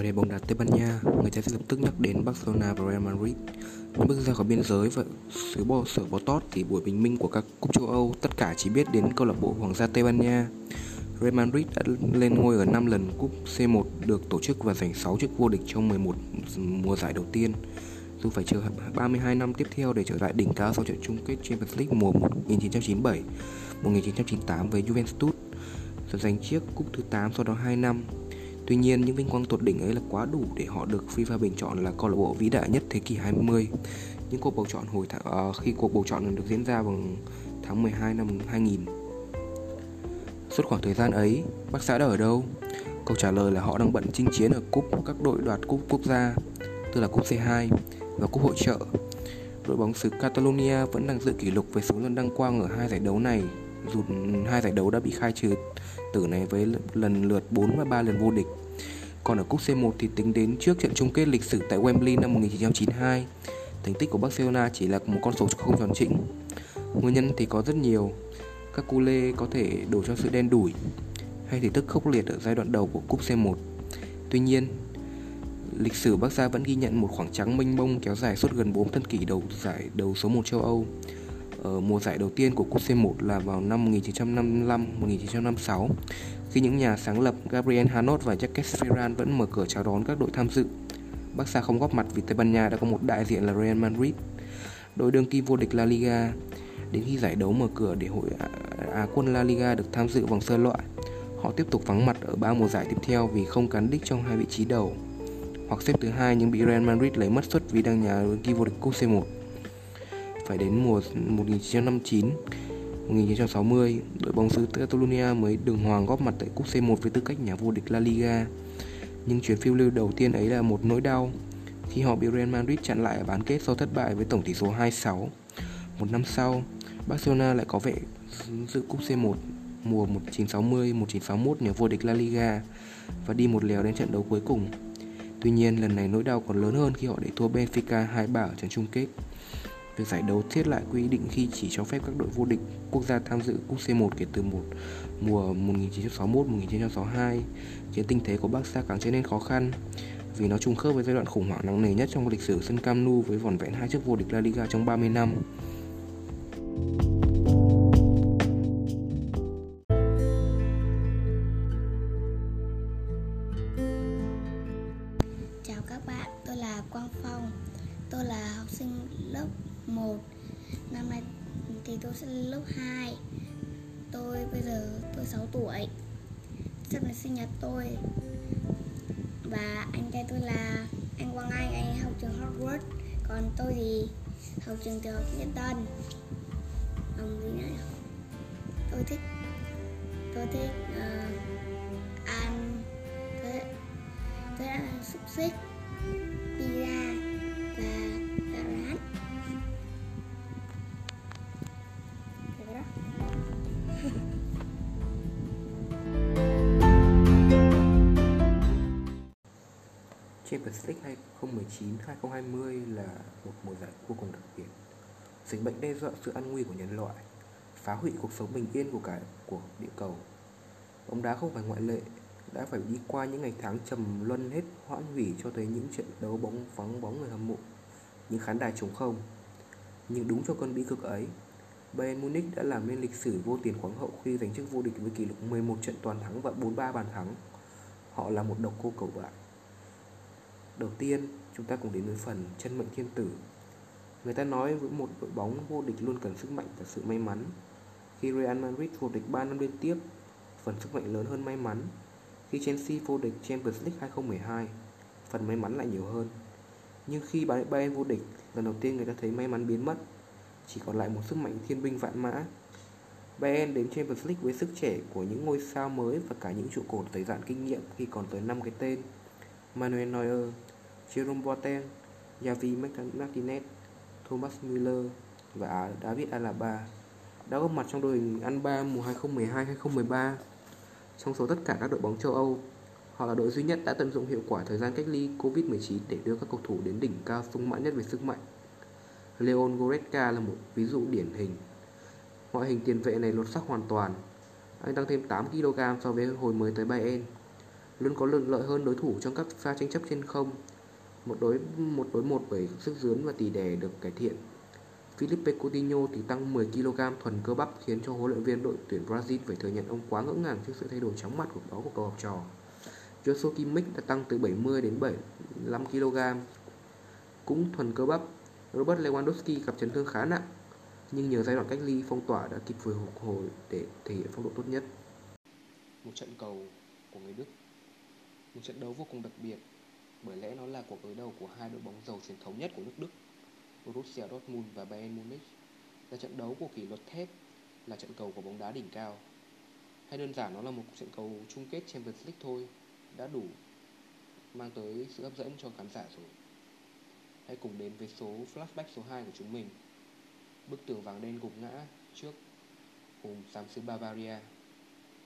Nói đến bóng đá Tây Ban Nha, người ta sẽ lập tức nhắc đến Barcelona và Real Madrid. Những bước ra khỏi biên giới và xứ bò sở bò tót thì buổi bình minh của các cúp châu Âu tất cả chỉ biết đến câu lạc bộ Hoàng gia Tây Ban Nha. Real Madrid đã lên ngôi ở 5 lần cúp C1 được tổ chức và giành 6 chức vô địch trong 11 mùa giải đầu tiên. Dù phải chờ 32 năm tiếp theo để trở lại đỉnh cao sau trận chung kết Champions League mùa 1997, 1998 với Juventus, giành chiếc cúp thứ 8 sau đó 2 năm Tuy nhiên, những vinh quang tột đỉnh ấy là quá đủ để họ được FIFA bình chọn là câu lạc bộ vĩ đại nhất thế kỷ 20. Những cuộc bầu chọn hồi th- uh, khi cuộc bầu chọn được diễn ra vào tháng 12 năm 2000. Suốt khoảng thời gian ấy, bác xã đã ở đâu? Câu trả lời là họ đang bận chinh chiến ở cúp các đội đoạt cúp quốc gia, tức là cúp C2 và cúp hội trợ. Đội bóng xứ Catalonia vẫn đang giữ kỷ lục về số lần đăng quang ở hai giải đấu này, dù hai giải đấu đã bị khai trừ tử này với lần lượt 4 và 3 lần vô địch. Còn ở cúp C1 thì tính đến trước trận chung kết lịch sử tại Wembley năm 1992, thành tích của Barcelona chỉ là một con số không tròn chỉnh. Nguyên nhân thì có rất nhiều. Các cú lê có thể đổ cho sự đen đủi hay thì tức khốc liệt ở giai đoạn đầu của cúp C1. Tuy nhiên, lịch sử Barca vẫn ghi nhận một khoảng trắng mênh mông kéo dài suốt gần 4 thập kỷ đầu giải đấu số 1 châu Âu. Ở mùa giải đầu tiên của cúp C1 là vào năm 1955-1956 khi những nhà sáng lập Gabriel Hanot và Jacques Ferran vẫn mở cửa chào đón các đội tham dự. Barca không góp mặt vì Tây Ban Nha đã có một đại diện là Real Madrid, đội đương kim vô địch La Liga. Đến khi giải đấu mở cửa để hội Á à, quân La Liga được tham dự vòng sơ loại, họ tiếp tục vắng mặt ở ba mùa giải tiếp theo vì không cán đích trong hai vị trí đầu hoặc xếp thứ hai nhưng bị Real Madrid lấy mất suất vì đang nhà đương kim vô địch cúp C1. Phải đến mùa 1959 1960, đội bóng xứ Catalonia mới đường hoàng góp mặt tại cúp C1 với tư cách nhà vô địch La Liga. Nhưng chuyến phiêu lưu đầu tiên ấy là một nỗi đau khi họ bị Real Madrid chặn lại ở bán kết sau thất bại với tổng tỷ số 2-6. Một năm sau, Barcelona lại có vẻ dự cúp C1 mùa 1960-1961 nhà vô địch La Liga và đi một lèo đến trận đấu cuối cùng. Tuy nhiên, lần này nỗi đau còn lớn hơn khi họ để thua Benfica 2-3 ở trận chung kết. Việc giải đấu thiết lại quy định khi chỉ cho phép các đội vô địch quốc gia tham dự cúp C1 kể từ một mùa 1961-1962 khiến tình thế của Barca càng trở nên khó khăn vì nó trùng khớp với giai đoạn khủng hoảng nặng nề nhất trong lịch sử sân Camp Nou với vỏn vẹn hai chức vô địch La Liga trong 30 năm. Chào các bạn, tôi là Quang Phong Tôi là học sinh lớp 1 Năm nay thì tôi sẽ lên lớp 2 Tôi bây giờ tôi 6 tuổi. Sắp là sinh nhật tôi. Và anh trai tôi là anh Quang Anh, anh học trường Harvard. Còn tôi thì học trường tiểu học Nhân Tân. Ông gì nữa Tôi thích Tôi thích uh, ăn Tôi, tôi đã ăn xúc xích. Champions League 2019-2020 là một mùa giải vô cùng đặc biệt. Dịch bệnh đe dọa sự an nguy của nhân loại, phá hủy cuộc sống bình yên của cả của địa cầu. Bóng đá không phải ngoại lệ, đã phải đi qua những ngày tháng trầm luân hết hoãn hủy cho tới những trận đấu bóng vắng bóng người hâm mộ, những khán đài trống không. Nhưng đúng cho cơn bi cực ấy, Bayern Munich đã làm nên lịch sử vô tiền khoáng hậu khi giành chức vô địch với kỷ lục 11 trận toàn thắng và 43 bàn thắng. Họ là một độc cô cầu bại. Đầu tiên, chúng ta cùng đến với phần chân mệnh thiên tử. Người ta nói với một đội bóng vô địch luôn cần sức mạnh và sự may mắn. Khi Real Madrid vô địch 3 năm liên tiếp, phần sức mạnh lớn hơn may mắn. Khi Chelsea vô địch Champions League 2012, phần may mắn lại nhiều hơn. Nhưng khi Bayern vô địch, lần đầu tiên người ta thấy may mắn biến mất, chỉ còn lại một sức mạnh thiên binh vạn mã. Bayern đến Champions League với sức trẻ của những ngôi sao mới và cả những trụ cột dày dạn kinh nghiệm khi còn tới 5 cái tên. Manuel Neuer, Jerome Boateng, Javi Martinez, Thomas Müller và David Alaba đã góp mặt trong đội hình ăn ba mùa 2012-2013. Trong số tất cả các đội bóng châu Âu, họ là đội duy nhất đã tận dụng hiệu quả thời gian cách ly Covid-19 để đưa các cầu thủ đến đỉnh cao sung mãn nhất về sức mạnh. Leon Goretzka là một ví dụ điển hình. Ngoại hình tiền vệ này lột xác hoàn toàn. Anh tăng thêm 8kg so với hồi mới tới Bayern. luôn có lợi lợi hơn đối thủ trong các pha tranh chấp trên không. Một đối một đối một với sức dướn và tỷ đè được cải thiện. Felipe Coutinho thì tăng 10 kg thuần cơ bắp, khiến cho huấn luyện viên đội tuyển Brazil phải thừa nhận ông quá ngỡ ngàng trước sự thay đổi chóng mặt của đó của cầu học trò. Joshua Kimmich đã tăng từ 70 đến 75 kg cũng thuần cơ bắp. Robert Lewandowski gặp chấn thương khá nặng, nhưng nhờ giai đoạn cách ly, phong tỏa đã kịp vừa phục hồi để thể hiện phong độ tốt nhất. Một trận cầu của người Đức Một trận đấu vô cùng đặc biệt bởi lẽ nó là cuộc đối đầu của hai đội bóng giàu truyền thống nhất của nước Đức, Borussia Dortmund và Bayern Munich. Là trận đấu của kỷ luật thép, là trận cầu của bóng đá đỉnh cao. Hay đơn giản nó là một trận cầu chung kết Champions League thôi, đã đủ mang tới sự hấp dẫn cho khán giả rồi. Hãy cùng đến với số flashback số 2 của chúng mình. Bức tường vàng đen gục ngã trước hùng giám xứ Bavaria.